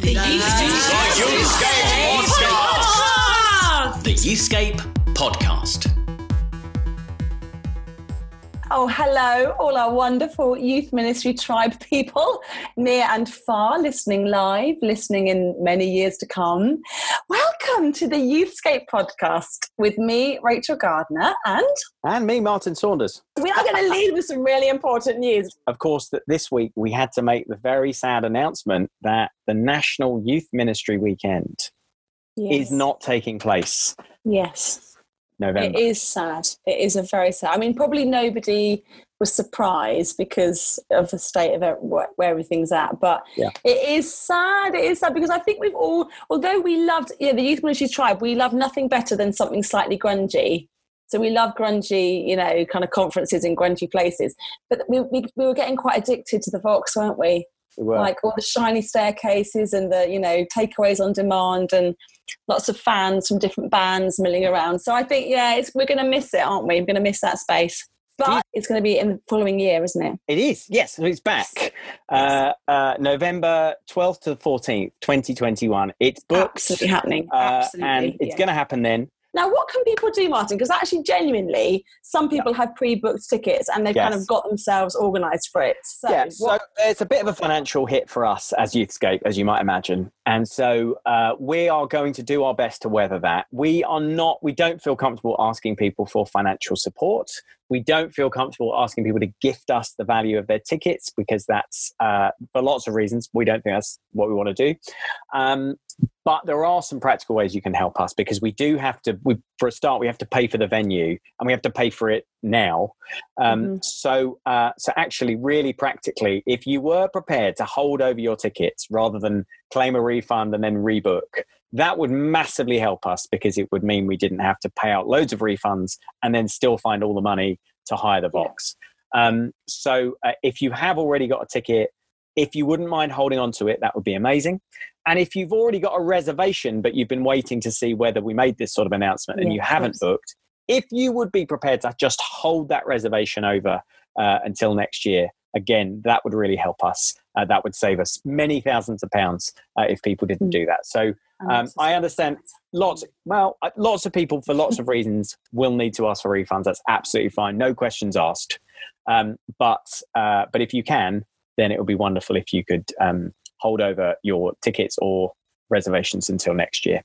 The Youthscape Podcast. The Youthscape Podcast. Oh, hello, all our wonderful youth ministry tribe people, near and far, listening live, listening in many years to come. Welcome to the Youthscape podcast with me, Rachel Gardner, and And me, Martin Saunders. we are going to lead with some really important news. Of course, that this week we had to make the very sad announcement that the National Youth Ministry Weekend is not taking place Yes, November. it is sad. It is a very sad. I mean, probably nobody was surprised because of the state of it, where where everything's at. But Yeah. it is sad. It is sad because I think we've all, although we loved, yeah, the Youth Ministry Tribe, we love nothing better than something slightly grungy. So we love grungy, you know, kind of conferences in grungy places. But we, we, we were getting quite addicted to the Vox, weren't we? Like all the shiny staircases and the, you know, takeaways on demand and lots of fans from different bands milling around. So I think, yeah, it's, we're going to miss it, aren't we? We're going to miss that space. But it's going to be in the following year, isn't it? It is, yes, it's back. Uh, uh, November 12th to the 14th, 2021. It's booked. Absolutely happening. uh, Absolutely. and it's yeah. going to happen then. Now, what can people do, Martin? Because actually, genuinely, some people have pre-booked tickets and they've kind of got themselves organised for it. So, yeah, so what, it's a bit of a financial hit for us as Youthscape, as you might imagine. And so uh, we are going to do our best to weather that. We are not, we don't feel comfortable asking people for financial support. We don't feel comfortable asking people to gift us the value of their tickets because that's, uh, for lots of reasons, we don't think that's what we want to do. Um, but there are some practical ways you can help us because we do have to, we, for a start, we have to pay for the venue and we have to pay for it now. Um, Mhm. So, uh, so actually, really practically, if you were prepared to hold over your tickets rather than claim a refund and then rebook, that would massively help us because it would mean we didn't have to pay out loads of refunds and then still find all the money to hire the Yeah. Vox. Um, so, uh, if you have already got a ticket, if you wouldn't mind holding on to it, that would be amazing. And if you've already got a reservation, but you've been waiting to see whether we made this sort of announcement and Yeah, you haven't booked, if you would be prepared to just hold that reservation over uh, until next year, again, that would really help us. Uh, that would save us many thousands of pounds uh, if people didn't Mm. do that. So um, I understand lots, well, uh, lots of people for lots of reasons will need to ask for refunds. That's absolutely fine. No questions asked. Um, but uh, but if you can, then it would be wonderful if you could um, hold over your tickets or reservations until next year.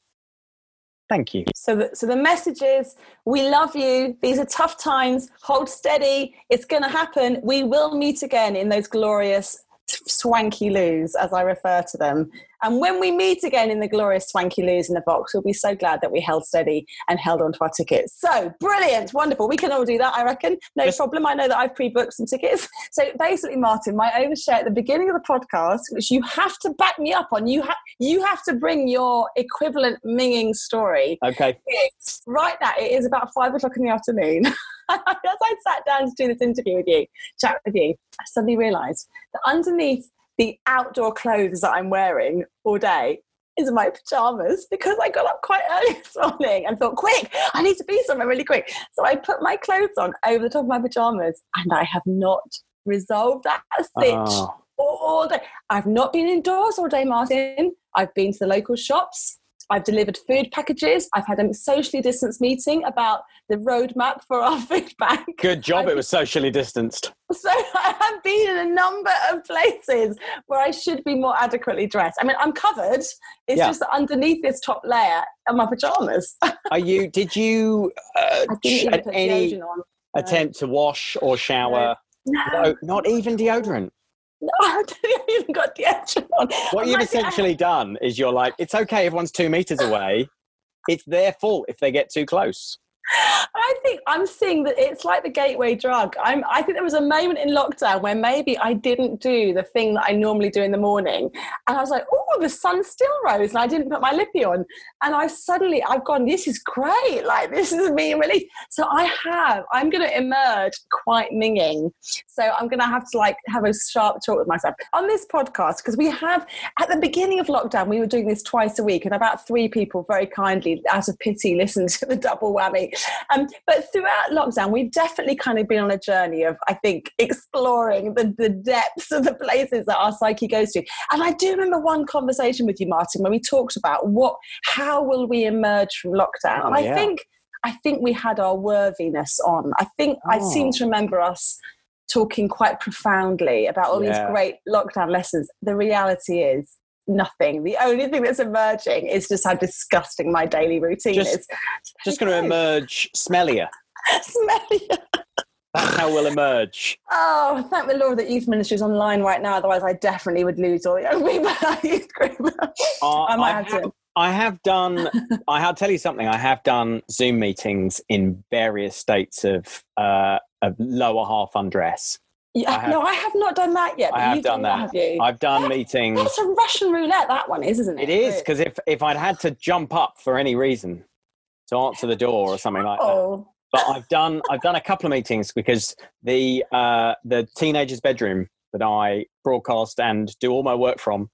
Thank you. So the, so the message is we love you. These are tough times. Hold steady. It's going to happen. We will meet again in those glorious swanky loos, as I refer to them. And when we meet again in the glorious swanky loos in the Vox, we'll be so glad that we held steady and held on to our tickets. So brilliant, wonderful. We can all do that, I reckon. No Yes. problem. I know that I've pre-booked some tickets. So basically, Martin, my overshare at the beginning of the podcast, which you have to back me up on, you have you have to bring your equivalent minging story Okay. it's right now it is about five o'clock in the afternoon as i sat down to do this interview with you chat with you i suddenly realized that underneath the outdoor clothes that i'm wearing all day is my pajamas because i got up quite early this morning and thought quick i need to be somewhere really quick so i put my clothes on over the top of my pajamas and i have not resolved that stitch Oh. Ah. all day. I've not been indoors all day, Martin. I've been to the local shops. I've delivered food packages. I've had a socially distanced meeting about the roadmap for our food bank. Good job. I- It was socially distanced. So I have been in a number of places where I should be more adequately dressed. I mean, I'm covered. It's Yeah. just underneath this top layer are my pajamas. Are you? Did you uh, didn't even at put any on. attempt to wash or shower? No, No, not even deodorant. no, I didn't even got deodorant on. What I'm you've like, essentially done is you're like, it's okay. Everyone's two meters away. It's their fault if they get too close. I think I'm seeing that it's like the gateway drug. I'm, I think there was a moment in lockdown where maybe I didn't do the thing that I normally do in the morning. And I was like, oh, the sun still rose and I didn't put my lippy on. And I suddenly, I've gone, this is great. Like, this is me released. So I have, I'm going to emerge quite minging. So I'm going to have to like have a sharp talk with myself on this podcast because we have, at the beginning of lockdown, we were doing this twice a week and about three people very kindly, out of pity, listened to the double whammy Um, but throughout lockdown, we've definitely kind of been on a journey of, I think, exploring the, the depths of the places that our psyche goes to. And I do remember one conversation with you, Martin, when we talked about what, how will we emerge from lockdown? Oh, yeah. I think, I think we had our worthiness on. I think I seem Oh. to remember us talking quite profoundly about all Yeah. these great lockdown lessons. The reality is nothing. The only thing that's emerging is just how disgusting my daily routine Just- is. Just going to emerge smellier. That's how we'll emerge. Oh, thank the Lord that youth ministry is online right now. Otherwise, I definitely would lose all the young people our youth group. Uh, I might I have to. I have done. I'll tell you something. I have done Zoom meetings in various states of uh, of lower half undress. Yeah, I have- no, I have not done that yet. I have done that. Have you? I've done That- meetings. That's a Russian roulette. That one is, isn't it? It is because if if I'd had to jump up for any reason to answer the door or something like that, Oh, but I've done I've done a couple of meetings because the uh, the teenager's bedroom that I broadcast and do all my work from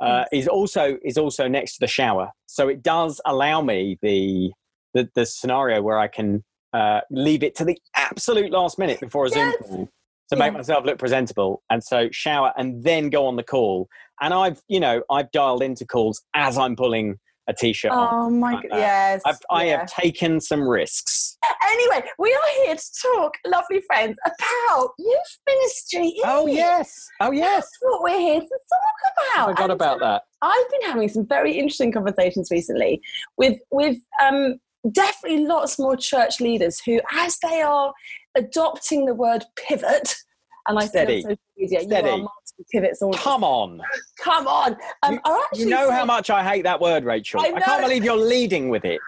uh, is also is also next to the shower, so it does allow me the the, the scenario where I can uh, leave it to the absolute last minute before a Zoom call to make Yeah. myself look presentable, and so shower and then go on the call. And I've you know I've dialed into calls as I'm pulling a t-shirt on. oh my god! Yes, I've, I yeah. have taken some risks. Anyway, we are here to talk, lovely friends, about youth ministry. Oh it? yes, oh yes. That's what we're here to talk about. I forgot And about that. I've been having some very interesting conversations recently with with um, definitely lots more church leaders who, as they are adopting the word pivot, and I Steady. see on social media, Steady. you are pivots all Come on. come on. Um, You- You know how much I hate that word, Rachel. I I, can't believe you're leading with it.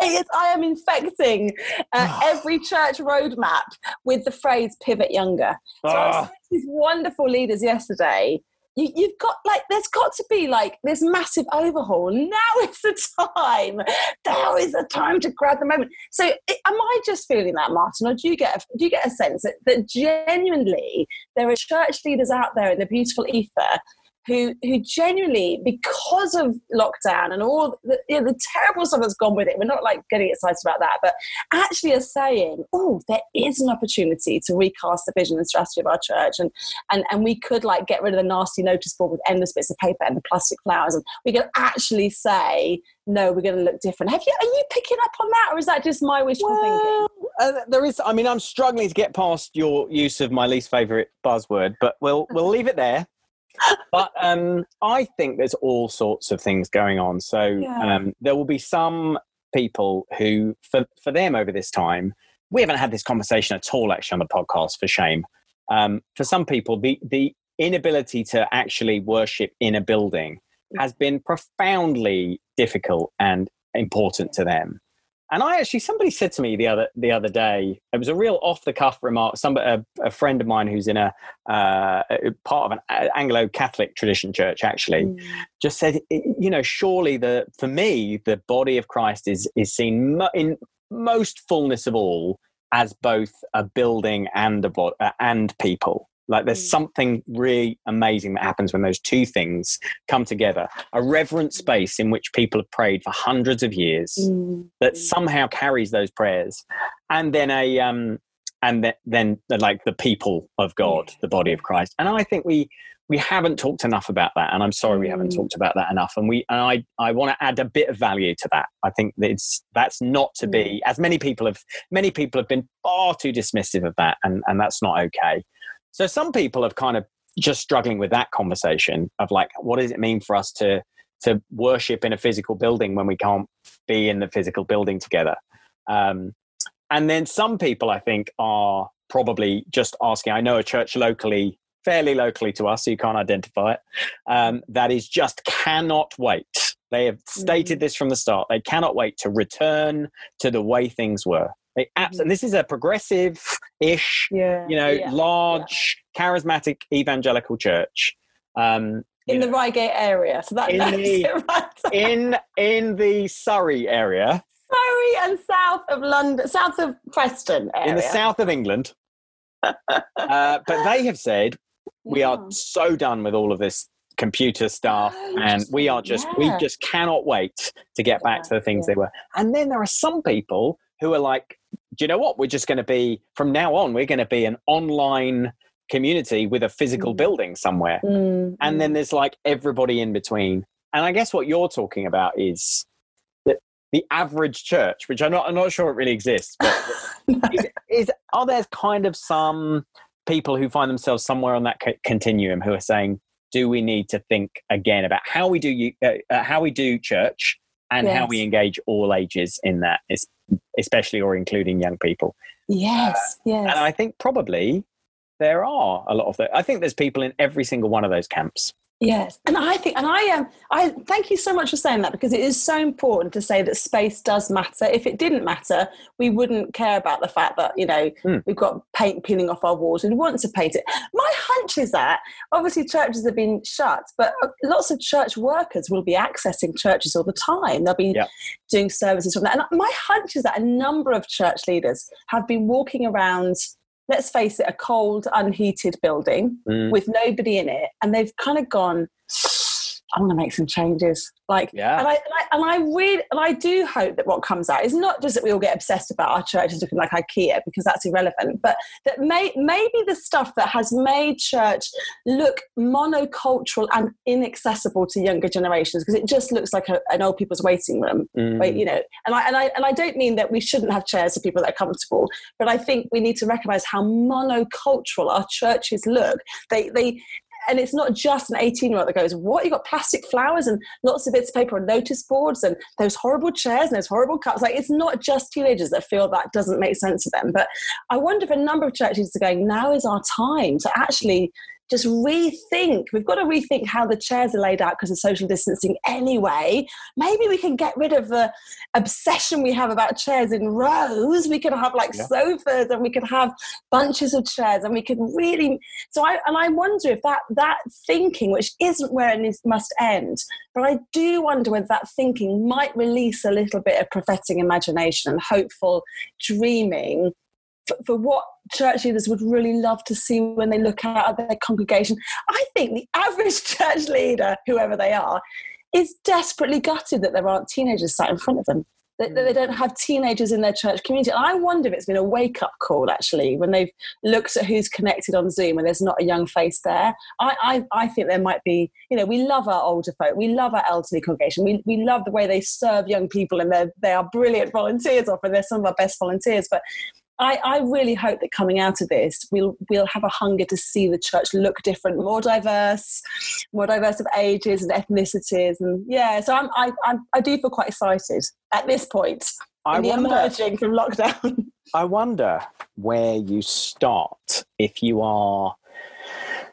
Yes, I am infecting uh, every church roadmap with the phrase pivot younger. So I was Ah. these wonderful leaders yesterday. You, you've got like, there's got to be like this massive overhaul. Now is the time. Now is the time to grab the moment. So, i- am I just feeling that, Martin, or do you get a, do you get a sense that, that genuinely there are church leaders out there in the beautiful ether who who genuinely because of lockdown and all the, you know, the terrible stuff that's gone with it we're not like getting excited about that but actually are saying oh there is an opportunity to recast the vision and strategy of our church and and and we could like get rid of the nasty notice board with endless bits of paper and the plastic flowers and we could actually say no we're going to look different have you are you picking up on that or is that just my wishful thinking Well, uh, there is. I mean, I'm struggling to get past your use of my least favourite buzzword, but we'll we'll leave it there. But um, I think there's all sorts of things going on. So Yeah. um, there will be some people who, for for them over this time, we haven't had this conversation at all actually on the podcast. For shame. Um, for some people, the the inability to actually worship in a building has been profoundly difficult and important to them. And I actually, somebody said to me the other the other day, it was a real off the cuff remark. Somebody, a, a friend of mine who's in a uh, a part of an Anglo Catholic tradition church, actually, Mm. just said, you know, surely the for me the body of Christ is is seen mo- in most fullness of all as both a building and a bo- uh, and people. Like there's Mm. something really amazing that happens when those two things come together. A reverent space in which people have prayed for hundreds of years Mm. that Mm. somehow carries those prayers, and then a um, and th- then the, like the people of God, the body of Christ. And I think we we haven't talked enough about that, and I'm sorry we haven't Mm. talked about that enough. And we and I I want to add a bit of value to that. I think that it's that's not to be as many people have many people have been far too dismissive of that, and and that's not okay. So some people have kind of just struggling with that conversation of like, what does it mean for us to to worship in a physical building when we can't be in the physical building together? Um, and then some people, I think, are probably just asking. I know a church locally, fairly locally to us, so you can't identify it, um, that is just cannot wait. They have stated this from the start. They cannot wait to return to the way things were. They abs- and this is a progressive-ish yeah you know, yeah. large, charismatic evangelical church. Um, in the know, Reigate area. So that In the- it right. in in the Surrey area, Surrey and south of London, south of Preston area. in the south of England. uh, but they have said we are so done with all of this computer stuff, Oh, and we are just we just cannot wait to get back to the things Yeah. they were. And then there are some people who are like, do you know what? We're just going to be, from now on, we're going to be an online community with a physical Mm. building somewhere. Mm, And then there's like everybody in between. And I guess what you're talking about is the, the average church, which I'm not, I'm not sure it really exists, but is, is are there kind of some people who find themselves somewhere on that co- continuum who are saying, do we need to think again about how we do you, uh, uh, how we do church and how we engage all ages in that, especially or including young people? yes, uh, yes. And I think probably there are a lot of that. I think there's people in every single one of those camps. Yes, and I think, and I am. I thank you so much for saying that because it is so important to say that space does matter. If it didn't matter, we wouldn't care about the fact that you know Hmm. we've got paint peeling off our walls. We'd want to paint it. My hunch is that obviously churches have been shut, but uh, lots of church workers will be accessing churches all the time. They'll be Yeah. doing services from that. And my hunch is that a number of church leaders have been walking around. Let's face it, a cold, unheated building Mm, with nobody in it, and they've kind of gone. I want to make some changes. Like, yeah. and I, and I and I really and I do hope that what comes out is not just that we all get obsessed about our churches looking like IKEA because that's irrelevant, but that may, maybe the stuff that has made church look monocultural and inaccessible to younger generations because it just looks like a, an old people's waiting room Mm, you know, and I and I and I don't mean that we shouldn't have chairs for people that are comfortable, but I think we need to recognise how monocultural our churches look. They they and it's not just an 18 year old that goes, What? You got plastic flowers and lots of bits of paper on notice boards and those horrible chairs and those horrible cups. Like, it's not just teenagers that feel that doesn't make sense to them. But I wonder if a number of churches are going, Now is our time to actually just rethink. We've got to rethink how the chairs are laid out because of social distancing anyway. Maybe we can get rid of the obsession we have about chairs in rows. We could have like Yeah. sofas and we could have bunches of chairs and we could really so I and I wonder if that that thinking, which isn't where it must end, but I do wonder whether that thinking might release a little bit of prophetic imagination and hopeful dreaming for, for what church leaders would really love to see when they look out at their congregation. I think the average church leader, whoever they are, is desperately gutted that there aren't teenagers sat in front of them. That, that they hmm. don't have teenagers in their church community. And I wonder if it's been a wake up call actually when they've looked at who's connected on Zoom and there's not a young face there. I, I, I think there might be, you know, we love our older folk, we love our elderly congregation, we, we love the way they serve young people and they're, they are brilliant volunteers often. They're some of our best volunteers. But I, I really hope that coming out of this, we'll we'll have a hunger to see the church look different, more diverse, more diverse of ages and ethnicities, and yeah. So I'm, I I'm, I do feel quite excited at this point I in wonder, emerging from lockdown. I wonder where you start if you are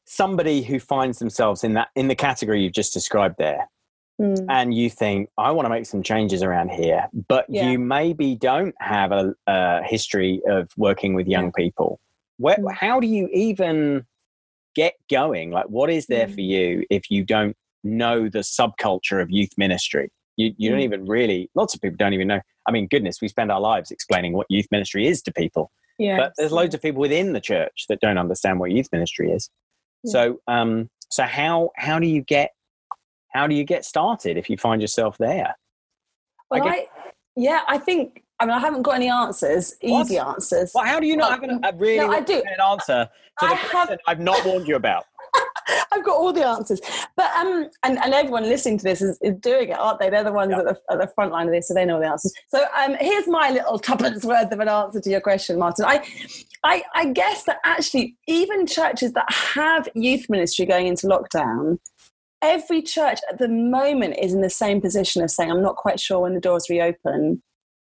somebody who finds themselves in that in the category you've just described there Mm. and you think i want to make some changes around here but Yeah. you maybe don't have a, a history of working with young people where, Mm. how do you even get going like what is there Mm. for you if you don't know the subculture of youth ministry you, you don't Mm. even really lots of people don't even know i mean goodness we spend our lives explaining what youth ministry is to people Yeah, but there's loads of people within the church that don't understand what youth ministry is Yeah. so um so how how do you get how do you get started if you find yourself there Well, I I, yeah, I think. I mean, I haven't got any answers, What? easy answers. well how do you not Well, have an, a really no, I do. an answer to the I question have- i've not warned you about I've got all the answers, but um, and, and everyone listening to this is, is doing it, aren't they? They're the ones Yeah. at, the, at the front line of this, so they know the answers. So um, here's my little tuppence worth of an answer to your question, Martin. I, I, I guess that actually, even churches that have youth ministry going into lockdown, every church at the moment is in the same position of saying, "I'm not quite sure when the doors reopen."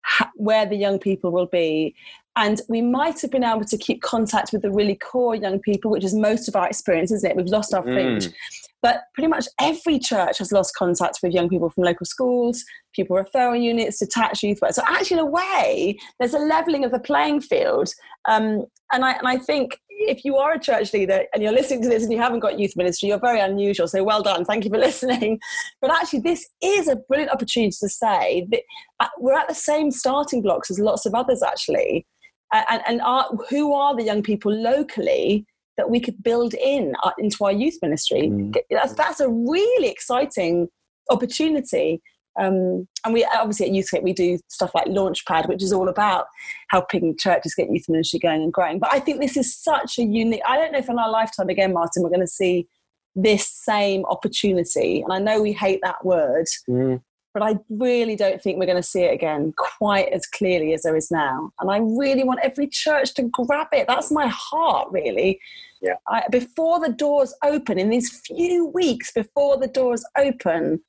ha- Where the young people will be, and we might have been able to keep contact with the really core young people, which is most of our experience, isn't it? We've lost our fringe. Mm. But pretty much every church has lost contact with young people from local schools, pupil referral units, detached youth work. So actually, in a way, there's a levelling of the playing field. Um, and, I, and I think if you are a church leader and you're listening to this and you haven't got youth ministry, you're very unusual. So well done. Thank you for listening. But actually, this is a brilliant opportunity to say that uh, we're at the same starting blocks as lots of others, actually. And and are, who are the young people locally that we could build in uh, into our youth ministry? Mm. That's, that's a really exciting opportunity. Um, and we obviously at Youthscape we do stuff like Launchpad, which is all about helping churches get youth ministry going and growing. But I think this is such a unique. I don't know if in our lifetime again, Martin, we're going to see this same opportunity. And I know we hate that word, Mm. but I really don't think we're going to see it again quite as clearly as there is now. And I really want every church to grab it. That's my heart, really. Yeah. I, before the doors open, in these few weeks before the doors open,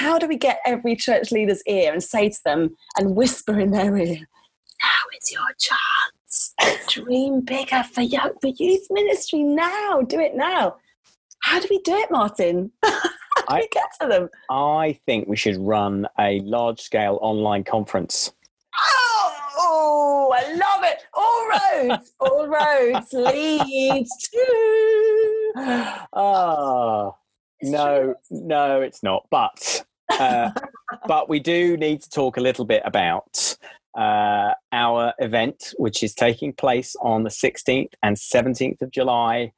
how do we get every church leader's ear and say to them and whisper in their ear, now is your chance. Dream bigger for, young, for youth ministry now. Do it now. How do we do it, Martin? How do I- we get to them? I think we should run a large scale online conference. Oh, I love it. All roads, all roads lead to. Ah, It's no, no, it's not. But uh, but we do need to talk a little bit about uh, our event, which is taking place on the 16th and 17th of July,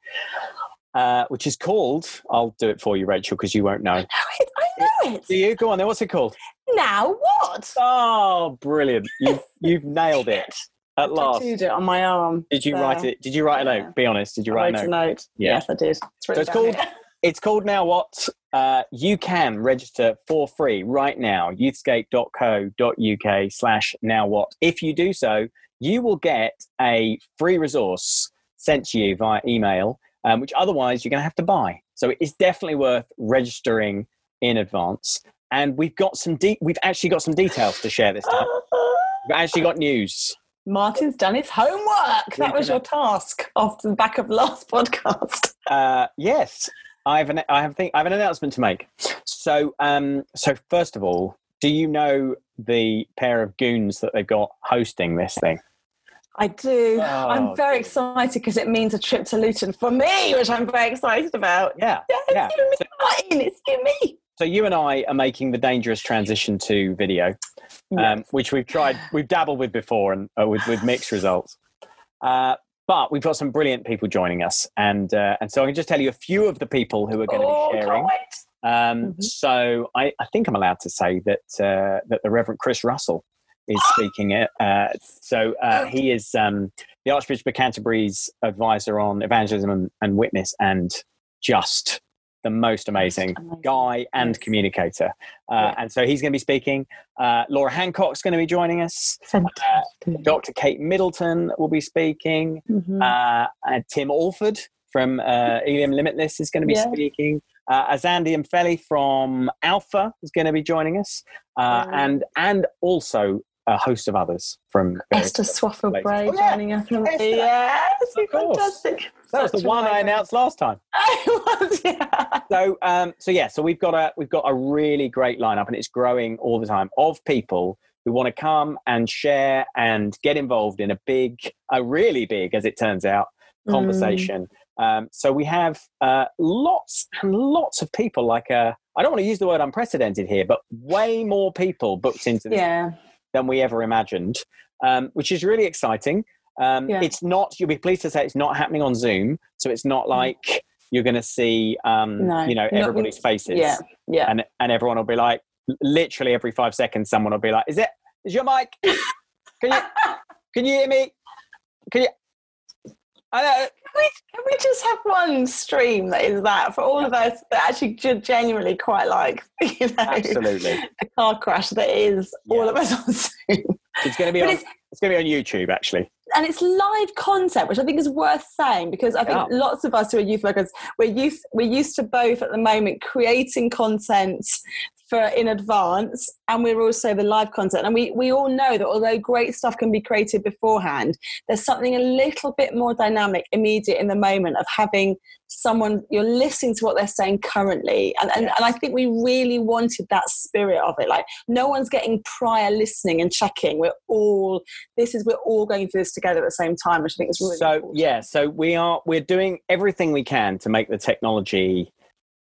uh, which is called. I'll do it for you, Rachel, because you won't know. I know it. I know Do you? Go on. Then what's it called? Now what? Oh, brilliant! You've you've nailed it at last. tattooed it on my arm. Did you so write it? Did you write a note? Be honest. Did you I write wrote a a note? note. Yeah. Yes, I did. It's, So it's called- here. It's called Now What? Uh, you can register for free right now, youthscape.co.uk slash now what. If you do so, you will get a free resource sent to you via email, um, which otherwise you're going to have to buy. So it's definitely worth registering in advance. And we've got some de- we've actually got some details to share this time. We've actually got news. Martin's done his homework. That was your task off the back of the last podcast. Uh, yes, I have an I have think I have an announcement to make. So, um, so first of all, do you know the pair of goons that they've got hosting this thing? I do. Oh, I'm very excited because it means a trip to Luton for me, which I'm very excited about. Yeah, Yeah, it's yeah. you and me, So, Martin. It's you and me. so you and I are making the dangerous transition to video, um, which we've tried, we've dabbled with before, and uh, with with mixed results. Uh, but we've got some brilliant people joining us, and uh, and so I can just tell you a few of the people who are going to oh, be can't sharing. wait. Um, Mhm. So I, I think I'm allowed to say that uh, that the Reverend Chris Russell is speaking it. Uh, so uh, he is um, the Archbishop of Canterbury's advisor on evangelism and, and witness, and just the most amazing Amazing. guy and communicator. Uh, Yeah. And so he's going to be speaking. Uh, Laura Hancock's going to be joining us. Fantastic. Dr. Kate Middleton will be speaking. Mhm. Uh, and Tim Alford from uh, Elim Limitless is going to be Yeah. speaking. Uh, Azandi and Feli from Alpha is going to be joining us, uh, and and also a host of others from Esther other Swafford places. Bray Oh, yeah. joining us. Esther. Yes, Of course. fantastic. That was the Such a one I announced last time. it was, yeah. So um, so yeah, so we've got a we've got a really great lineup, and it's growing all the time of people who want to come and share and get involved in a big, a really big, as it turns out, Mm. conversation. Um, so we have uh, lots and lots of people. Like uh, I don't want to use the word unprecedented here, but way more people booked into this Yeah. Than we ever imagined, um, which is really exciting. Um, Yeah. It's not. You'll be pleased to say it's not happening on Zoom, so it's not like you're going to see, um. No, you know, everybody's faces, Yeah. Yeah. and and everyone will be like, literally every five seconds, someone will be like, "Is it? Is your mic? Can you can you hear me? Can you?" I know. Can we, can we just have one stream that is that for all of us that actually genuinely quite like, you know, Absolutely. a car crash that is all Yeah. of us on Zoom. It's going to be But on. it's, It's going to be on YouTube, actually. and it's live content, which I think is worth saying because I think Yeah. lots of us who are youth workers, we're youth, we're used to both at the moment creating content for in advance, and we're also the live content. And we we all know that although great stuff can be created beforehand, there's something a little bit more dynamic, immediate in the moment of having someone you're listening to what they're saying currently and, and, and i think we really wanted that spirit of it like no one's getting prior listening and checking we're all this is we're all going through this together at the same time which i think is really so important. yeah so we are we're doing everything we can to make the technology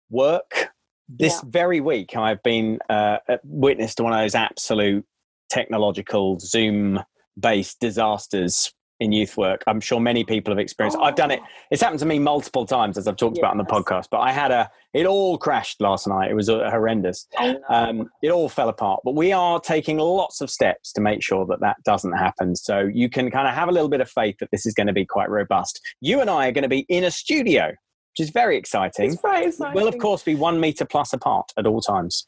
work this Yeah. very week i've been uh, a witness to one of those absolute technological zoom based disasters in youth work. I'm sure many people have experienced. I've done it. It's happened to me multiple times, as I've talked about on the podcast. But I had a. It all crashed last night. It was uh, horrendous. Um, it all fell apart. But we are taking lots of steps to make sure that that doesn't happen. So you can kind of have a little bit of faith that this is going to be quite robust. You and I are going to be in a studio, which is very exciting. it's very exciting. We'll of course be one meter plus apart at all times.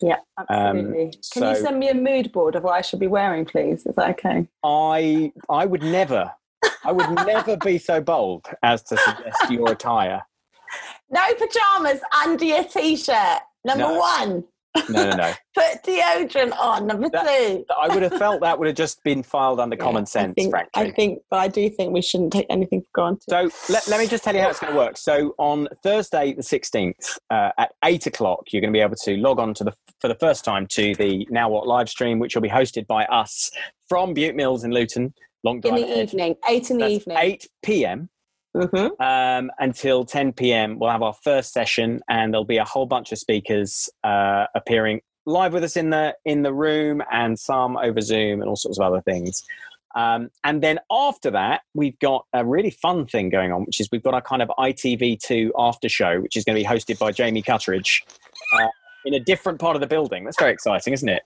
Yeah, absolutely. Can you Um, send me a mood board of what I should be wearing, please? Is that okay? I I would never, I would never be so bold as to suggest your attire. No pajamas under your t-shirt. Number No. one. No, no, no. Put deodorant on. Number That- two. I would have felt that would have just been filed under common sense, I think, frankly. I think, but I do think we shouldn't take anything for granted. So let, let me just tell you how it's going to work. So on Thursday, the 16th, uh, at eight o'clock, you're going to be able to log on to the for the first time to the Now What live stream, which will be hosted by us from Bute Mills in Luton. Long in the ahead. evening, eight in the That's evening. 8 p.m. Mm-hmm. um, until 10 p.m. We'll have our first session, and there'll be a whole bunch of speakers uh, appearing live with us in the in the room, and some over Zoom, and all sorts of other things. Um, and then after that, we've got a really fun thing going on, which is we've got our kind of ITV2 after show, which is going to be hosted by Jamie Cutteridge uh, in a different part of the building. That's very exciting, isn't it?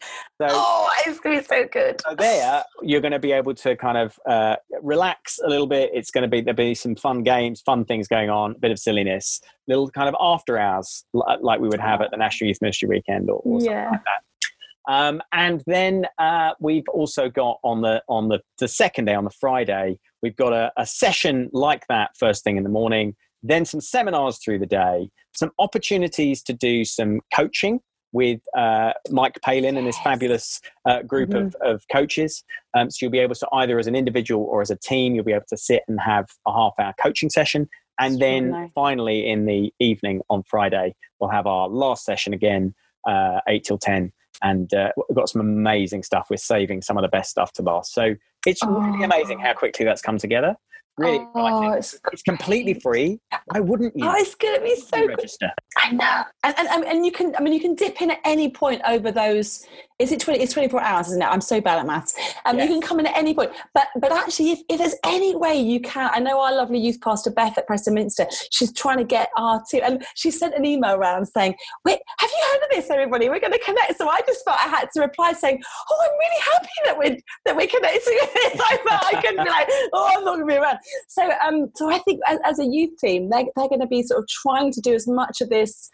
So, Oh, it's going to be so good. so there, you're going to be able to kind of uh, relax a little bit. It's going to be there'll be some fun games, fun things going on, a bit of silliness, little kind of after hours like we would have at the National Youth Ministry Weekend or, or something Yeah. like that. Um, and then uh, we've also got on the on the, the second day on the Friday, we've got a, a session like that first thing in the morning. Then some seminars through the day, some opportunities to do some coaching with uh, Mike Palin and his fabulous uh, group of, of coaches. Um, so you'll be able to either as an individual or as a team, you'll be able to sit and have a half hour coaching session. And then really nice. finally in the evening on Friday, we'll have our last session again, uh, 8 till 10. And uh, we've got some amazing stuff. We're saving some of the best stuff to last. So it's really amazing how quickly that's come together. Really Oh, it's, It's completely free. Why wouldn't you oh, it's to be so good. register? I know, and and- and you can. I mean, you can dip in at any point over those. Is it twenty? It's twenty four hours, isn't it? I'm so bad at maths. Um, Yes. You can come in at any point, but but actually, if, if there's any way you can, I know our lovely youth pastor Beth at Preston Minster. She's trying to get our team, and she sent an email around saying, "Wait, have you heard of this, everybody? We're going to connect." So I just felt I had to reply saying, "Oh, I'm really happy that we're that we're connecting with this." I felt I couldn't be like, "Oh, I'm not going to be around." So um, so I think as, as a youth team, they're, they're going to be sort of trying to do as much of this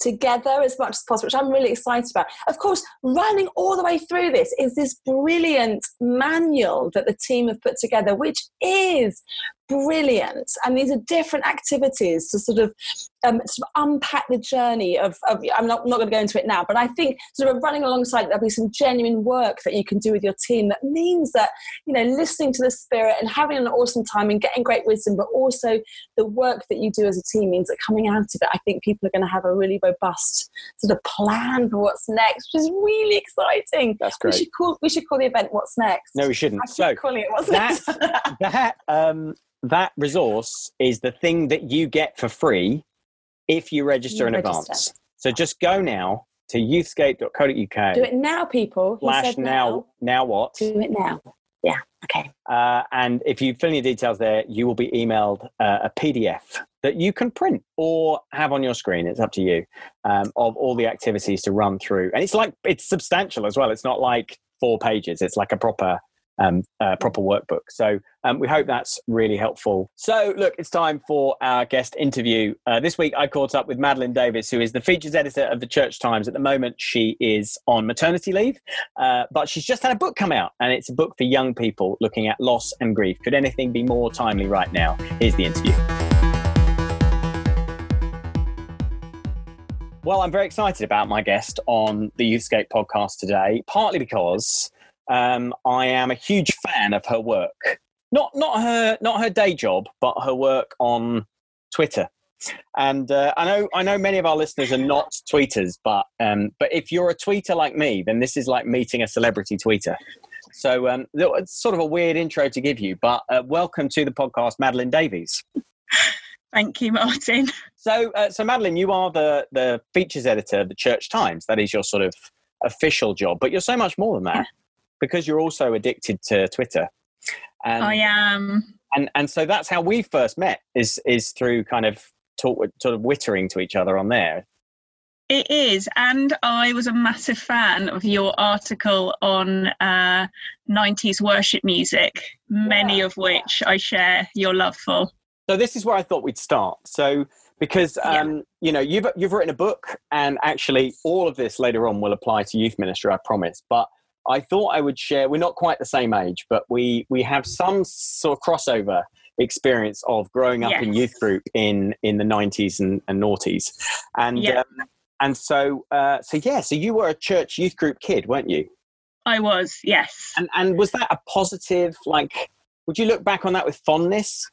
together as much as possible, which I'm really excited about. Of course, running all the way through this is this brilliant manual that the team have put together, which is brilliant. And these are different activities to sort of, um, sort of unpack the journey of, of I'm not, not going to go into it now, but I think sort of running alongside, there'll be some genuine work that you can do with your team that means that, you know, listening to the spirit and having an awesome time and getting great wisdom, but also the work that you do as a team means that coming out of it, I think people are going to have a really robust sort of plan for what's next, which is really exciting. That's great. We should call we should call the event "What's Next." No, we shouldn't. I keep So calling it "What's that- Next." that um, that resource is the thing that you get for free if you register You in register. advance. So just go now to youthscape.co.uk Do it now, people. He slash said now now what Do it now. Yeah. Okay. uh, and if you fill in your details there you will be emailed uh, a pdf that you can print or have on your screen it's up to you um, of all the activities to run through and it's like it's substantial as well it's not like four pages it's like a proper um, uh, proper workbook so um, we hope that's really helpful so look it's time for our guest interview uh, this week i caught up with madeleine davies who is the features editor of the church times at the moment she is on maternity leave uh, but she's just had a book come out, and it's a book for young people looking at loss and grief. Could anything be more timely right now? Here's the interview. Well, I'm very excited about my guest on the Youthscape podcast today, partly because um, I am a huge fan of her work. Not not her not her day job, but her work on Twitter. And uh, I know I know many of our listeners are not tweeters, but um, but if you're a tweeter like me, then this is like meeting a celebrity tweeter. So um, it's sort of a weird intro to give you, but uh, welcome to the podcast, Madeleine Davies. Thank you, Martin. So, uh, so Madeleine, you are the the features editor of the Church Times. That is your sort of official job, but you're so much more than that. Because you're also addicted to Twitter. And, I am. and and so that's how we first met is is through kind of talk sort of wittering to each other on there. It is, and I was a massive fan of your article on uh, 90s worship music, many Yeah. of which I share your love for. So this is where I thought we'd start. So because Yeah. um, you know you've you've written a book, and actually all of this later on will apply to youth ministry, I promise. But I thought I would share. We're not quite the same age, but we we have some sort of crossover experience of growing up in youth group in in the nineties and, and noughties, and Yeah. um, and so uh, so yeah. So you were a church youth group kid, weren't you? I was, yes. And and was that a positive? Like, would you look back on that with fondness?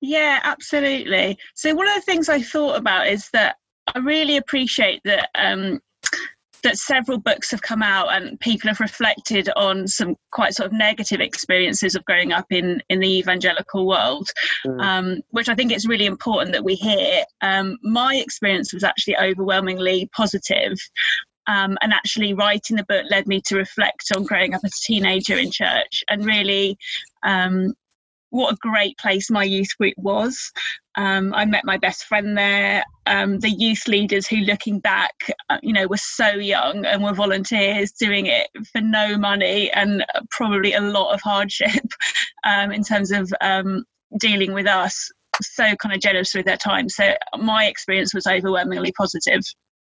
Yeah, absolutely. So one of the things I thought about is that I really appreciate that um, that several books have come out and people have reflected on some quite sort of negative experiences of growing up in in the evangelical world, Mm. um, which I think it's really important that we hear. Um, my experience was actually overwhelmingly positive. Um, and actually, writing the book led me to reflect on growing up as a teenager in church and really um, what a great place my youth group was. Um, I met my best friend there. Um, the youth leaders who, looking back, uh, you know, were so young and were volunteers doing it for no money and probably a lot of hardship um, in terms of um, dealing with us. So kind of generous with their time. So my experience was overwhelmingly positive.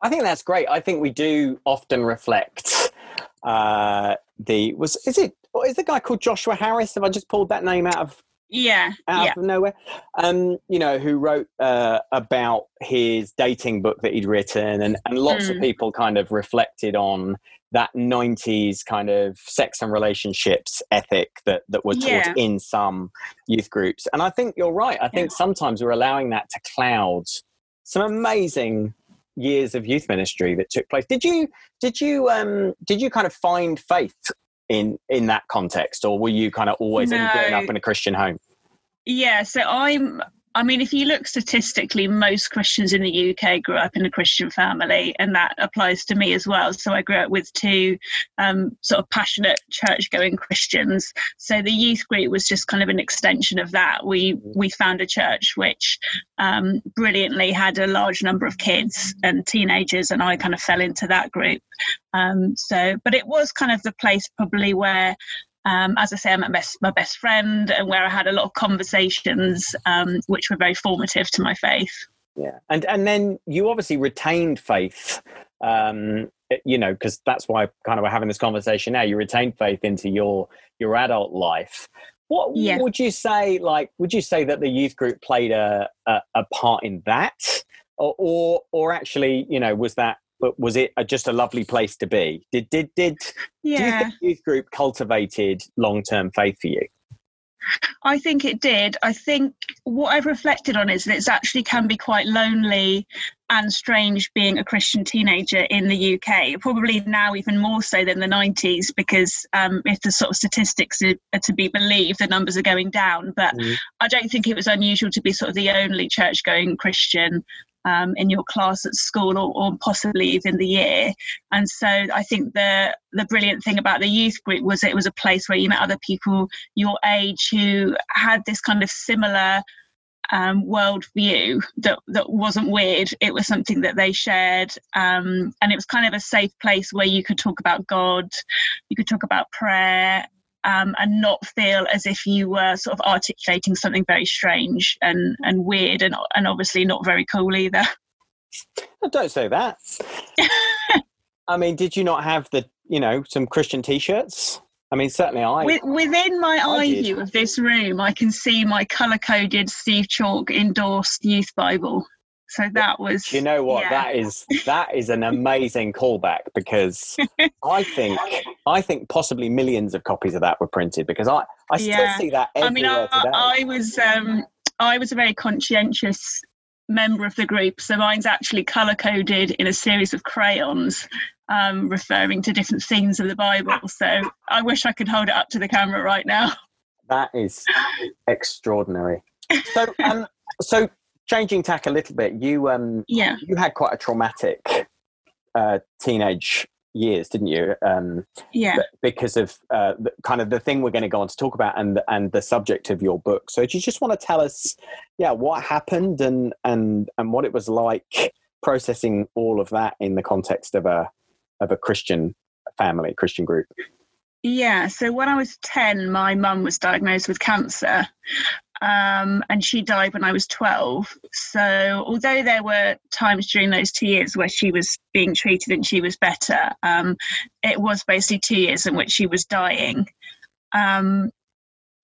I think that's great. I think we do often reflect uh, the was is it what is the guy called Joshua Harris? Have I just pulled that name out of Yeah, out yeah, of nowhere? Um, you know, who wrote uh, about his dating book that he'd written, and and lots of Mm. people kind of reflected on that 90s kind of sex and relationships ethic that that were taught Yeah. in some youth groups and i think you're right i think sometimes we're allowing that to cloud some amazing years of youth ministry that took place did you did you um did you kind of find faith in in that context or were you kind of always in, growing up in a christian home Yeah, so I'm. I mean, if you look statistically, most Christians in the UK grew up in a Christian family, and that applies to me as well. So I grew up with two um, sort of passionate church-going Christians. So the youth group was just kind of an extension of that. We we found a church which um, brilliantly had a large number of kids and teenagers, and I kind of fell into that group. Um, so, but it was kind of the place probably where um, as I say, I met my best, my best friend, and where I had a lot of conversations, um, which were very formative to my faith. Yeah, and and then you obviously retained faith. Um, you know, because that's why kind of we're having this conversation now. You retained faith into your your adult life. What Yeah. would you say? Like, would you say that the youth group played a a, a part in that, or, or or actually, you know, was that but was it a, just a lovely place to be? Did did did do you Yeah, think youth group cultivated long term faith for you? I think it did. I think what I've reflected on is that it's actually can be quite lonely and strange being a Christian teenager in the UK. Probably now even more so than the 90s, because um, if the sort of statistics are, are to be believed, the numbers are going down. But Mm. I don't think it was unusual to be sort of the only church-going Christian. Um, in your class at school, or, or possibly even the year, and so I think the the brilliant thing about the youth group was it was a place where you met other people your age who had this kind of similar um, worldview that that wasn't weird. It was something that they shared, um, and it was kind of a safe place where you could talk about God, you could talk about prayer, um, and not feel as if you were sort of articulating something very strange and and weird, and and obviously not very cool either. Oh, don't say that. I mean, did you not have the you know some Christian T-shirts? I mean, certainly I. With, within my I eye did. view of this room, I can see my color coded Steve Chalke endorsed youth Bible. So that was. Do you know what yeah. that is? That is an amazing callback because I think I think possibly millions of copies of that were printed because I I still Yeah. see that I mean, everywhere I. I was um, I was a very conscientious member of the group, so mine's actually color coded in a series of crayons, um, referring to different scenes of the Bible. So I wish I could hold it up to the camera right now. That is extraordinary. So um so changing tack a little bit, you um Yeah, you had quite a traumatic uh, teenage years, didn't you? Um, yeah. Because of uh, the, kind of the thing we're going to go on to talk about and and the subject of your book. So, do you just want to tell us, yeah, what happened and and and what it was like processing all of that in the context of a of a Christian family, Christian group? Yeah, so when I was 10, my mum was diagnosed with cancer um, and she died when I was 12. So, although there were times during those two years where she was being treated and she was better, um, it was basically two years in which she was dying. Um,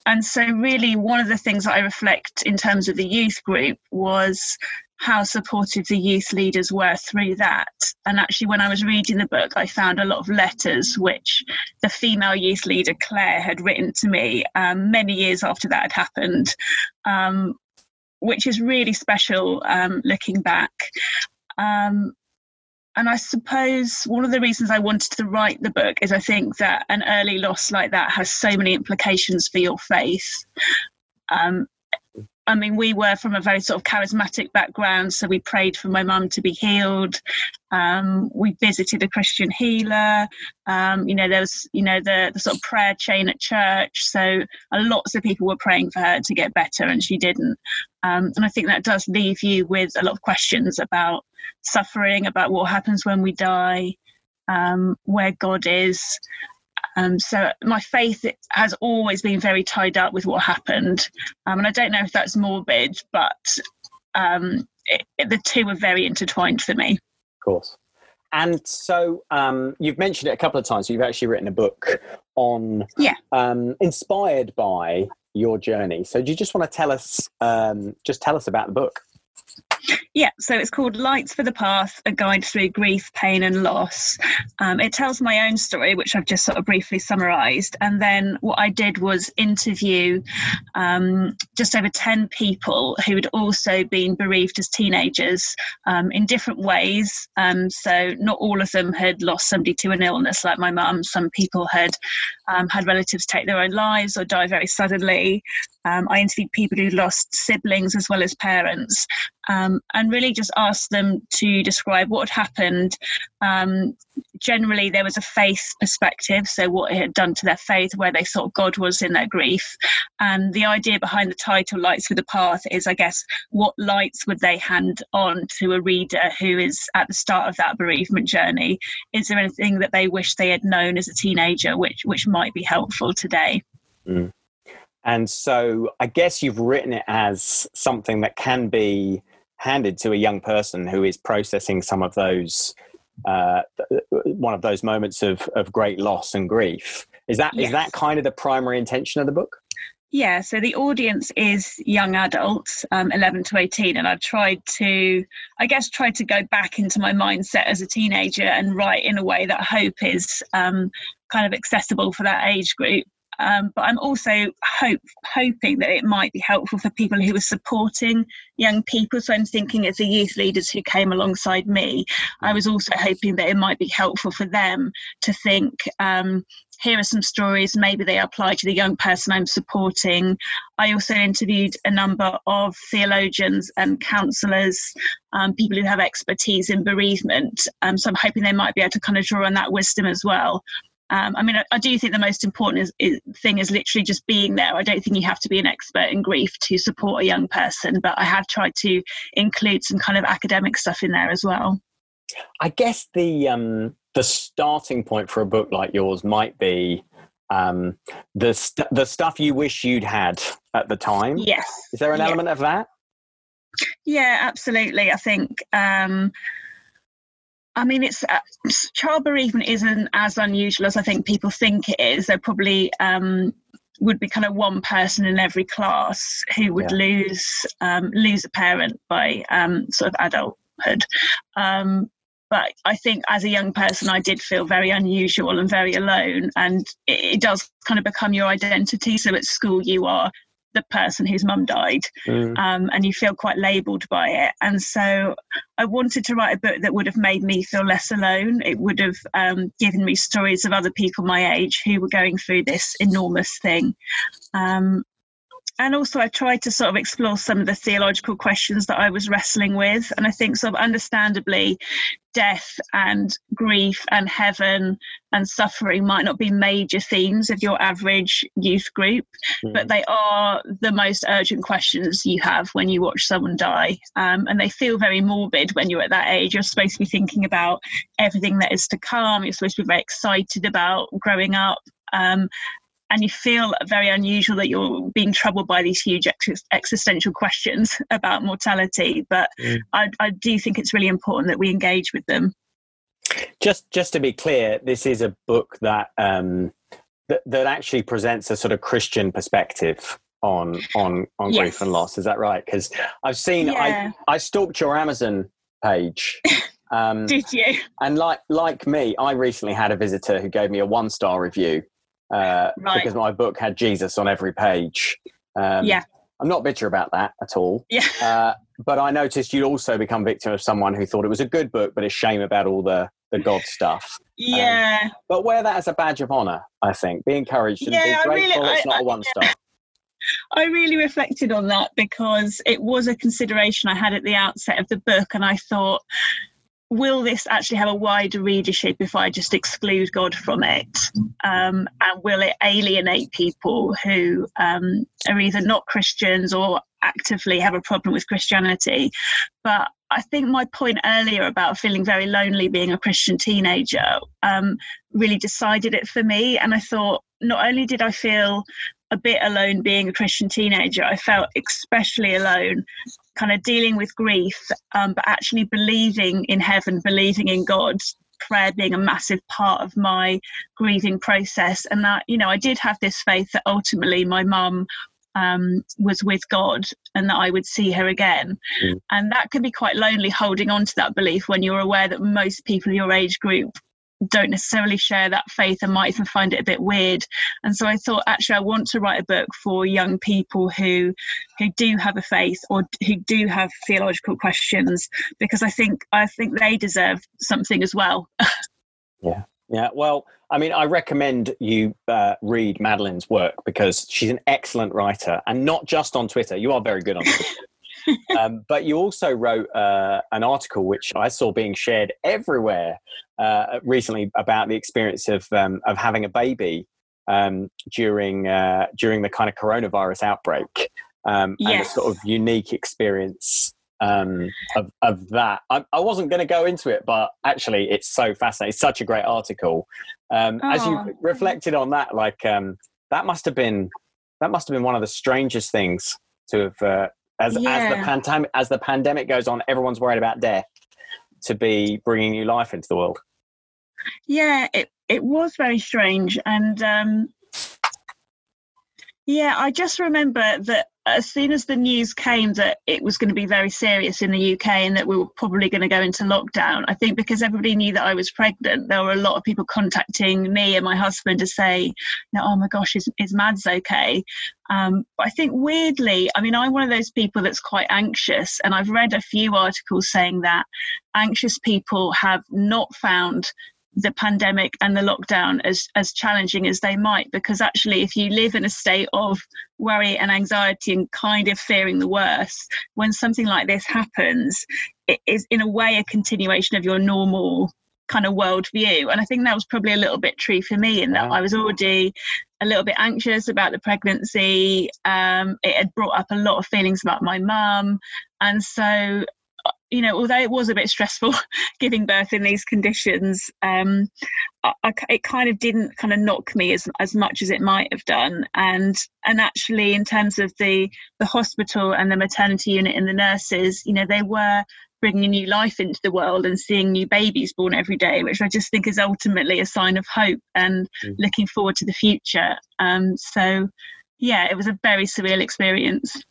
and so, really, one of the things that I reflect in terms of the youth group was how supportive the youth leaders were through that. And actually, when I was reading the book, I found a lot of letters which the female youth leader, Claire, had written to me um, many years after that had happened, um, which is really special um, looking back. Um, and I suppose one of the reasons I wanted to write the book is I think that an early loss like that has so many implications for your faith. Um, I mean, we were from a very sort of charismatic background, so we prayed for my mum to be healed. Um, we visited a Christian healer. Um, you know, there was, you know, the, the sort of prayer chain at church. So lots of people were praying for her to get better, and she didn't. Um, and I think that does leave you with a lot of questions about suffering, about what happens when we die, um, where God is. Um, so my faith has always been very tied up with what happened, um, and I don't know if that's morbid, but um, it, it, the two are very intertwined for me. Of course. And so um, you've mentioned it a couple of times. You've actually written a book on, yeah, um, inspired by your journey. So do you just want to tell us, um, just tell us about the book? Yeah, so it's called Lights for the Path A Guide Through Grief, Pain and Loss. Um, it tells my own story, which I've just sort of briefly summarised. And then what I did was interview um, just over 10 people who had also been bereaved as teenagers um, in different ways. Um, so not all of them had lost somebody to an illness like my mum. Some people had um, had relatives take their own lives or die very suddenly. Um, I interviewed people who lost siblings as well as parents, um, and really just asked them to describe what had happened. Um, generally, there was a faith perspective, so what it had done to their faith, where they thought God was in their grief. And the idea behind the title, Lights for the Path, is I guess, what lights would they hand on to a reader who is at the start of that bereavement journey? Is there anything that they wish they had known as a teenager which, which might be helpful today? Mm. And so I guess you've written it as something that can be handed to a young person who is processing some of those, uh, one of those moments of, of great loss and grief. Is that yes. is that kind of the primary intention of the book? Yeah, so the audience is young adults, um, 11 to 18, and I've tried to, I guess, try to go back into my mindset as a teenager and write in a way that hope is um, kind of accessible for that age group. Um, but I'm also hope, hoping that it might be helpful for people who are supporting young people. So I'm thinking as the youth leaders who came alongside me, I was also hoping that it might be helpful for them to think. Um, here are some stories, maybe they apply to the young person I'm supporting. I also interviewed a number of theologians and counsellors, um, people who have expertise in bereavement. Um, so I'm hoping they might be able to kind of draw on that wisdom as well. Um, I mean, I, I, do think the most important is, is, thing is literally just being there. I don't think you have to be an expert in grief to support a young person, but I have tried to include some kind of academic stuff in there as well. I guess the um, the starting point for a book like yours might be um, the st- the stuff you wish you'd had at the time. Yes. Is there an element of that? Yeah, absolutely. I think um, I mean, it's uh, child bereavement isn't as unusual as I think people think it is. There probably um, would be kind of one person in every class who would yeah. lose um, lose a parent by um, sort of adulthood. Um, but I think as a young person, I did feel very unusual and very alone, and it, it does kind of become your identity. So at school, you are the person whose mum died mm. um, and you feel quite labeled by it. And so i wanted to write a book that would have made me feel less alone. It would have um, given me stories of other people my age who were going through this enormous thing. Um, and also I tried to sort of explore some of the theological questions that I was wrestling with. And I think sort of understandably, death and grief and heaven and suffering might not be major themes of your average youth group, mm. but they are the most urgent questions you have when you watch someone die. Um, and they feel very morbid when you're at that age. You're supposed to be thinking about everything that is to come, you're supposed to be very excited about growing up. Um, and you feel very unusual that you're being troubled by these huge ex- existential questions about mortality. But mm. I, I do think it's really important that we engage with them. Just, just to be clear, this is a book that um, that, that actually presents a sort of Christian perspective on on on yes. grief and loss. Is that right? Because I've seen yeah. I I stalked your Amazon page. Um, Did you? And like like me, I recently had a visitor who gave me a one star review uh, right. because my book had Jesus on every page. Um, yeah. I'm not bitter about that at all. Yeah. Uh, but I noticed you'd also become victim of someone who thought it was a good book, but a shame about all the, the God stuff. Yeah. Um, but wear that as a badge of honor, I think. Be encouraged and yeah, be grateful really, it's not I, a one star. Yeah. I really reflected on that because it was a consideration I had at the outset of the book, and I thought, will this actually have a wider readership if I just exclude God from it? Um, and will it alienate people who um, are either not Christians or actively have a problem with Christianity? But I think my point earlier about feeling very lonely being a Christian teenager um, really decided it for me. And I thought, not only did I feel a bit alone being a Christian teenager. I felt especially alone, kind of dealing with grief, um, but actually believing in heaven, believing in God, prayer being a massive part of my grieving process. And that, you know, I did have this faith that ultimately my mum um, was with God and that I would see her again. Mm. And that can be quite lonely holding on to that belief when you're aware that most people your age group don't necessarily share that faith and might even find it a bit weird. And so I thought, actually, I want to write a book for young people who who do have a faith or who do have theological questions, because I think I think they deserve something as well. yeah. Yeah, well, I mean, I recommend you uh, read Madeleine's work because she's an excellent writer, and not just on Twitter. You are very good on Twitter. Um, but you also wrote uh, an article which I saw being shared everywhere uh, recently about the experience of um, of having a baby um, during uh, during the kind of coronavirus outbreak um, yes. and the sort of unique experience um, of, of that. I, I wasn't going to go into it, but actually, it's so fascinating. It's such a great article. Um, oh. As you oh. reflected on that, like um, that must have been that must have been one of the strangest things to have uh, as yeah. as the pandemic as the pandemic goes on, everyone's worried about death. To be bringing new life into the world. Yeah, it it was very strange, and um, yeah, I just remember that as soon as the news came that it was going to be very serious in the UK and that we were probably going to go into lockdown, I think because everybody knew that I was pregnant, there were a lot of people contacting me and my husband to say, "Oh my gosh, is is Mads okay?" Um, but I think weirdly, I mean, I'm one of those people that's quite anxious, and I've read a few articles saying that anxious people have not found the pandemic and the lockdown as as challenging as they might because actually if you live in a state of worry and anxiety and kind of fearing the worst when something like this happens it is in a way a continuation of your normal kind of worldview. And i think that was probably a little bit true for me in that i was already a little bit anxious about the pregnancy. Um, it had brought up a lot of feelings about my mum. And so you know, although it was a bit stressful giving birth in these conditions, um, I, I, it kind of didn't kind of knock me as as much as it might have done. And and actually, in terms of the the hospital and the maternity unit and the nurses, you know, they were bringing a new life into the world and seeing new babies born every day, which I just think is ultimately a sign of hope and mm. looking forward to the future. Um, so, yeah, it was a very surreal experience.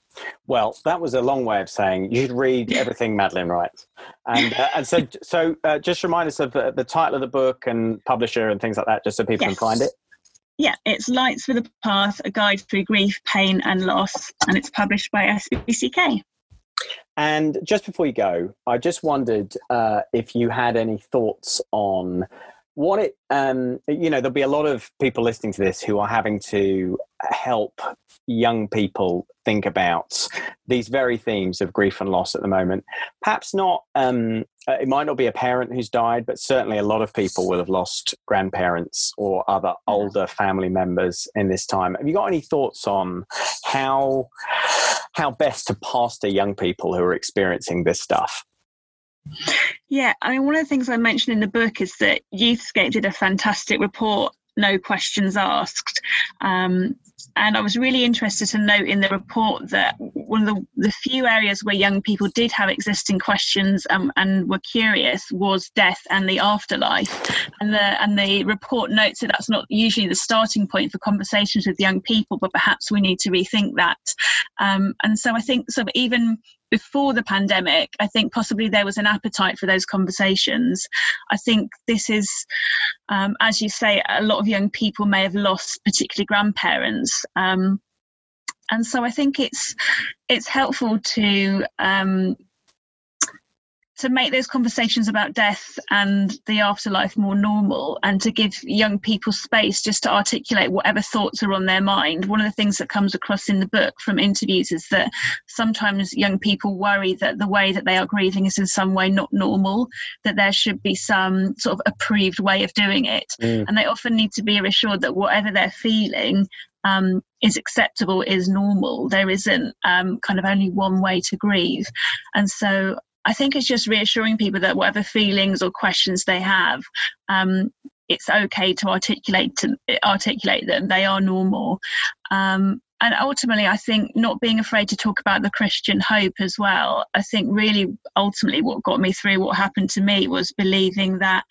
Well, that was a long way of saying you should read everything Madeleine writes. And, uh, and so, so uh, just remind us of uh, the title of the book and publisher and things like that, just so people yes. can find it. Yeah, it's Lights for the Path, a guide through grief, pain, and loss, and it's published by SPCK. And just before you go, I just wondered uh, if you had any thoughts on what it um you know there'll be a lot of people listening to this who are having to help young people think about these very themes of grief and loss at the moment. Perhaps not um uh, it might not be a parent who's died but certainly a lot of people will have lost grandparents or other older family members in this time. Have you got any thoughts on how how best to pastor young people who are experiencing this stuff yeah, I mean, one of the things I mentioned in the book is that Youthscape did a fantastic report, No Questions Asked. Um, and I was really interested to note in the report that one of the, the few areas where young people did have existing questions um, and were curious was death and the afterlife. And the and the report notes that that's not usually the starting point for conversations with young people, but perhaps we need to rethink that. Um, and so I think so even before the pandemic, I think possibly there was an appetite for those conversations. I think this is, um, as you say, a lot of young people may have lost, particularly grandparents. Um, and so I think it's it's helpful to um, to make those conversations about death and the afterlife more normal and to give young people space just to articulate whatever thoughts are on their mind. One of the things that comes across in the book from interviews is that sometimes young people worry that the way that they are grieving is in some way not normal, that there should be some sort of approved way of doing it. Mm. And they often need to be reassured that whatever they're feeling, um, is acceptable, is normal. There isn't um, kind of only one way to grieve. And so I think it's just reassuring people that whatever feelings or questions they have, um, it's okay to articulate to articulate them. They are normal. Um, and ultimately, I think not being afraid to talk about the Christian hope as well. I think really ultimately what got me through what happened to me was believing that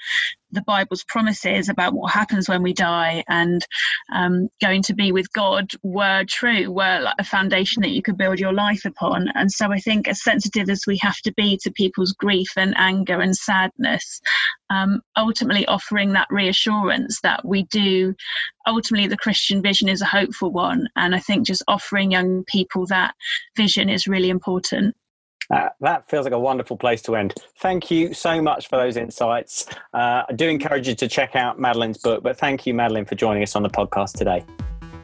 the Bible's promises about what happens when we die and um, going to be with God were true, were like a foundation that you could build your life upon. And so I think, as sensitive as we have to be to people's grief and anger and sadness, um, ultimately offering that reassurance that we do, ultimately, the Christian vision is a hopeful one. And I think just offering young people that vision is really important. Uh, that feels like a wonderful place to end. Thank you so much for those insights. Uh, I do encourage you to check out Madeleine's book, but thank you, Madeleine, for joining us on the podcast today.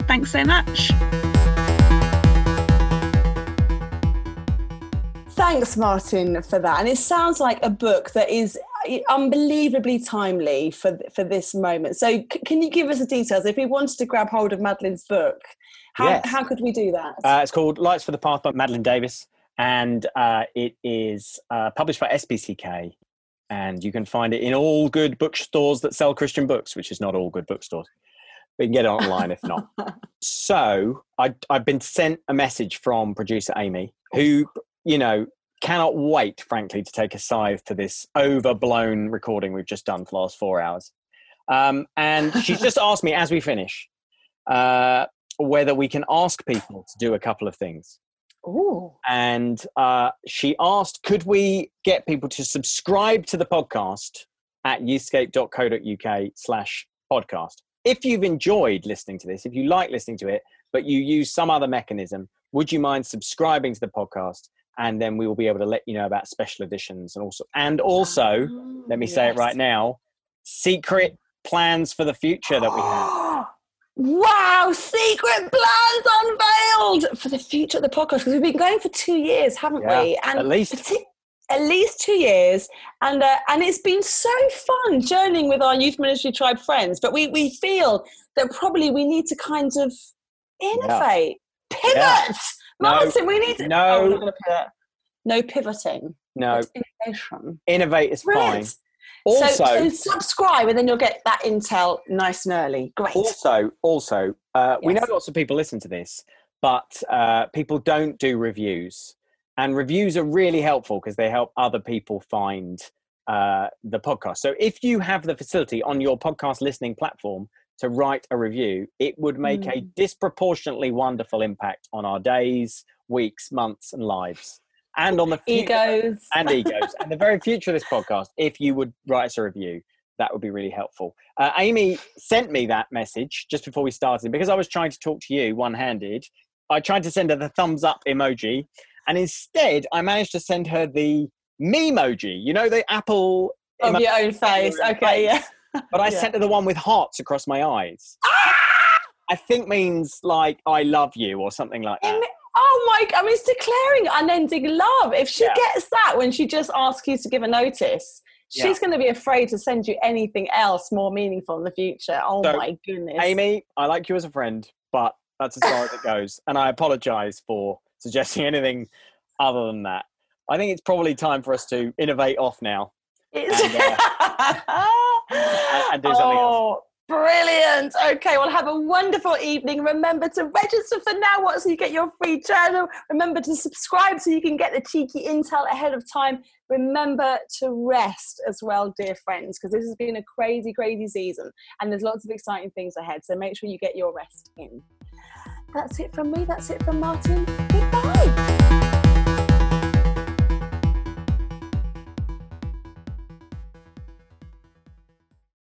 Thanks so much. Thanks, Martin, for that. And it sounds like a book that is unbelievably timely for for this moment. So, c- can you give us the details? If we wanted to grab hold of Madeleine's book, how, yes. how could we do that? Uh, it's called Lights for the Path by Madeleine Davies and uh, it is uh, published by SPCK. And you can find it in all good bookstores that sell Christian books, which is not all good bookstores. But you can get it online if not. so I, I've been sent a message from producer Amy, who, you know, cannot wait, frankly, to take a scythe to this overblown recording we've just done for the last four hours. Um, and she's just asked me as we finish uh, whether we can ask people to do a couple of things. Ooh. And uh, she asked, could we get people to subscribe to the podcast at youthscape.co.uk slash podcast? If you've enjoyed listening to this, if you like listening to it, but you use some other mechanism, would you mind subscribing to the podcast? And then we will be able to let you know about special editions and also, and also, oh, let me say yes. it right now, secret plans for the future that we have. Wow, secret plans unveiled for the future of the podcast because we've been going for two years, haven't yeah, we? And at least. at least two years, and uh, and it's been so fun journeying with our youth ministry tribe friends. But we we feel that probably we need to kind of innovate, yeah. pivot. Yeah. Martin, no, we need to. No, oh, no pivoting. No innovation. Innovate is fine. Also, so, so, subscribe and then you'll get that intel nice and early. Great. Also, also, uh, yes. we know lots of people listen to this, but uh, people don't do reviews, and reviews are really helpful because they help other people find uh, the podcast. So if you have the facility on your podcast listening platform to write a review, it would make mm. a disproportionately wonderful impact on our days, weeks, months, and lives and on the future, egos. and egos. And the very future of this podcast if you would write us a review that would be really helpful. Uh, amy sent me that message just before we started because i was trying to talk to you one-handed. I tried to send her the thumbs up emoji and instead i managed to send her the me emoji. You know the apple of your own face. Okay yeah. But I Yeah. sent her the one with hearts across my eyes. I think means like I love you or something like that. Oh my! I mean, it's declaring unending love. If she Yeah. gets that when she just asks you to give a notice, she's Yeah. going to be afraid to send you anything else more meaningful in the future. Oh So, my goodness, Amy, I like you as a friend, but that's as far as it goes. And I apologize for suggesting anything other than that. I think it's probably time for us to innovate off now. It's- and, uh, and do something else. Oh, brilliant. Okay, well, have a wonderful evening. Remember to register for Now What so you get your free journal. Remember to subscribe so you can get the cheeky intel ahead of time. Remember to rest as well, dear friends, because this has been a crazy, crazy season and there's lots of exciting things ahead. So make sure you get your rest in. That's it from me. That's it from Martin. Goodbye.